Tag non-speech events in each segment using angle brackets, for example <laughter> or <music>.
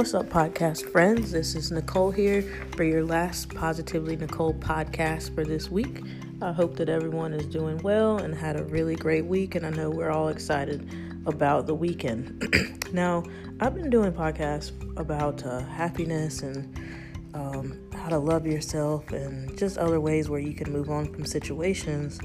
What's up, podcast friends? This is Nicole here for your last Positively Nicole podcast for this week. I hope that everyone is doing well and had a really great week, and I know we're all excited about the weekend. <clears throat> now, I've been doing podcasts about uh, happiness and um, how to love yourself and just other ways where you can move on from situations.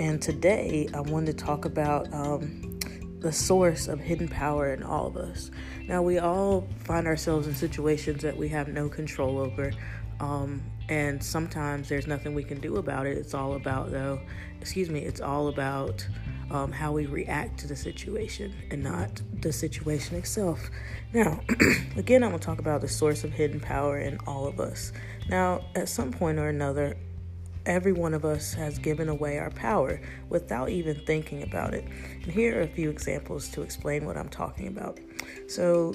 And today, I wanted to talk about. Um, the source of hidden power in all of us. Now, we all find ourselves in situations that we have no control over, um, and sometimes there's nothing we can do about it. It's all about, though, excuse me, it's all about um, how we react to the situation and not the situation itself. Now, <clears throat> again, I'm to talk about the source of hidden power in all of us. Now, at some point or another, every one of us has given away our power without even thinking about it. And here are a few examples to explain what I'm talking about. So,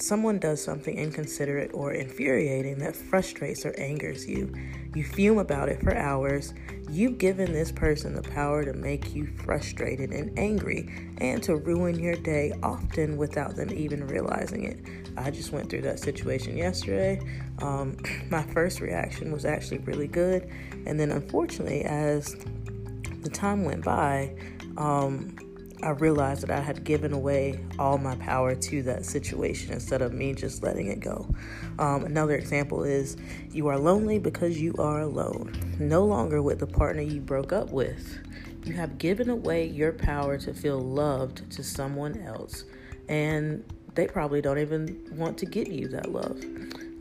someone does something inconsiderate or infuriating that frustrates or angers you. You fume about it for hours. You've given this person the power to make you frustrated and angry and to ruin your day, often without them even realizing it. I just went through that situation yesterday. Um, <clears throat> my first reaction was actually really good. And then, unfortunately, as the time went by, um, I realized that I had given away all my power to that situation instead of me just letting it go. Um, another example is you are lonely because you are alone, no longer with the partner you broke up with. You have given away your power to feel loved to someone else, and they probably don't even want to give you that love.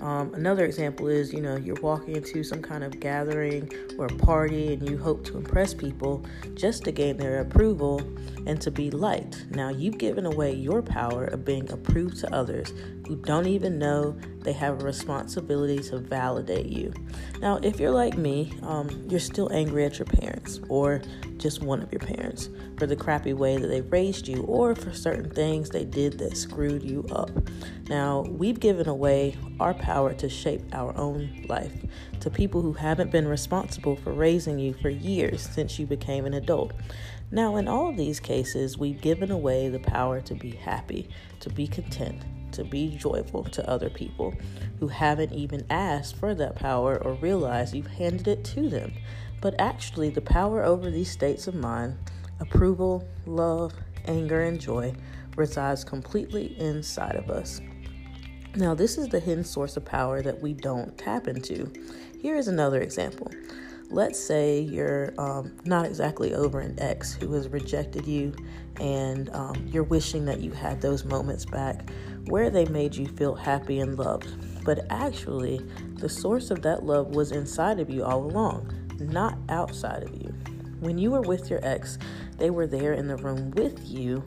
Um, another example is, you know, you're walking into some kind of gathering or party and you hope to impress people just to gain their approval and to be liked. Now, you've given away your power of being approved to others who don't even know they have a responsibility to validate you. Now, if you're like me, um, you're still angry at your parents or just one of your parents for the crappy way that they raised you or for certain things they did that screwed you up. Now, we've given away our power to shape our own life to people who haven't been responsible for raising you for years since you became an adult. Now, in all of these cases, we've given away the power to be happy, to be content, to be joyful to other people who haven't even asked for that power or realized you've handed it to them. But actually, the power over these states of mind approval, love, anger, and joy resides completely inside of us. Now, this is the hidden source of power that we don't tap into. Here is another example. Let's say you're um, not exactly over an ex who has rejected you, and um, you're wishing that you had those moments back where they made you feel happy and loved. But actually, the source of that love was inside of you all along, not outside of you. When you were with your ex, they were there in the room with you,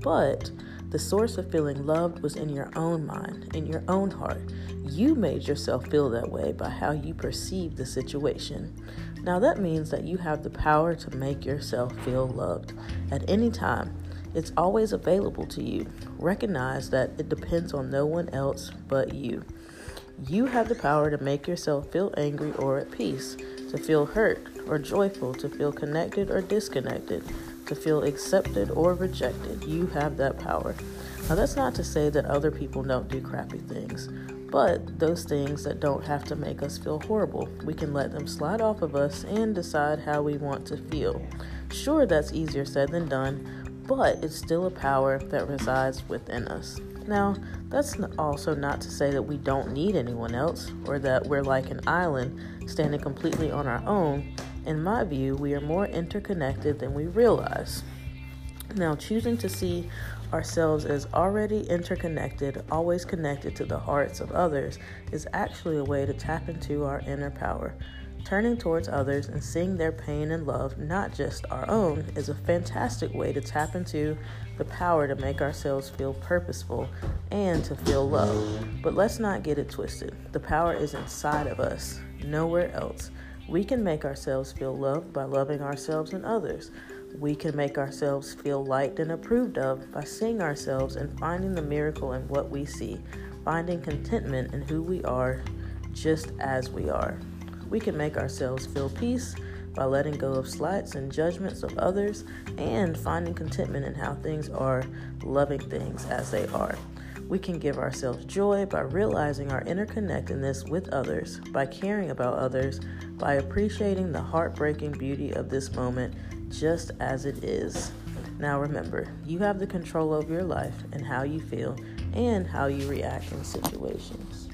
but the source of feeling loved was in your own mind, in your own heart. You made yourself feel that way by how you perceived the situation. Now, that means that you have the power to make yourself feel loved at any time. It's always available to you. Recognize that it depends on no one else but you. You have the power to make yourself feel angry or at peace, to feel hurt or joyful, to feel connected or disconnected, to feel accepted or rejected. You have that power. Now, that's not to say that other people don't do crappy things, but those things that don't have to make us feel horrible. We can let them slide off of us and decide how we want to feel. Sure, that's easier said than done, but it's still a power that resides within us. Now, that's also not to say that we don't need anyone else or that we're like an island standing completely on our own in my view, we are more interconnected than we realize. Now, choosing to see ourselves as already interconnected, always connected to the hearts of others, is actually a way to tap into our inner power. Turning towards others and seeing their pain and love, not just our own, is a fantastic way to tap into the power to make ourselves feel purposeful and to feel love. But let's not get it twisted. The power is inside of us, nowhere else. We can make ourselves feel loved by loving ourselves and others. We can make ourselves feel liked and approved of by seeing ourselves and finding the miracle in what we see, finding contentment in who we are just as we are. We can make ourselves feel peace by letting go of slights and judgments of others and finding contentment in how things are, loving things as they are. We can give ourselves joy by realizing our interconnectedness with others, by caring about others, by appreciating the heartbreaking beauty of this moment just as it is. Now remember, you have the control over your life and how you feel and how you react in situations.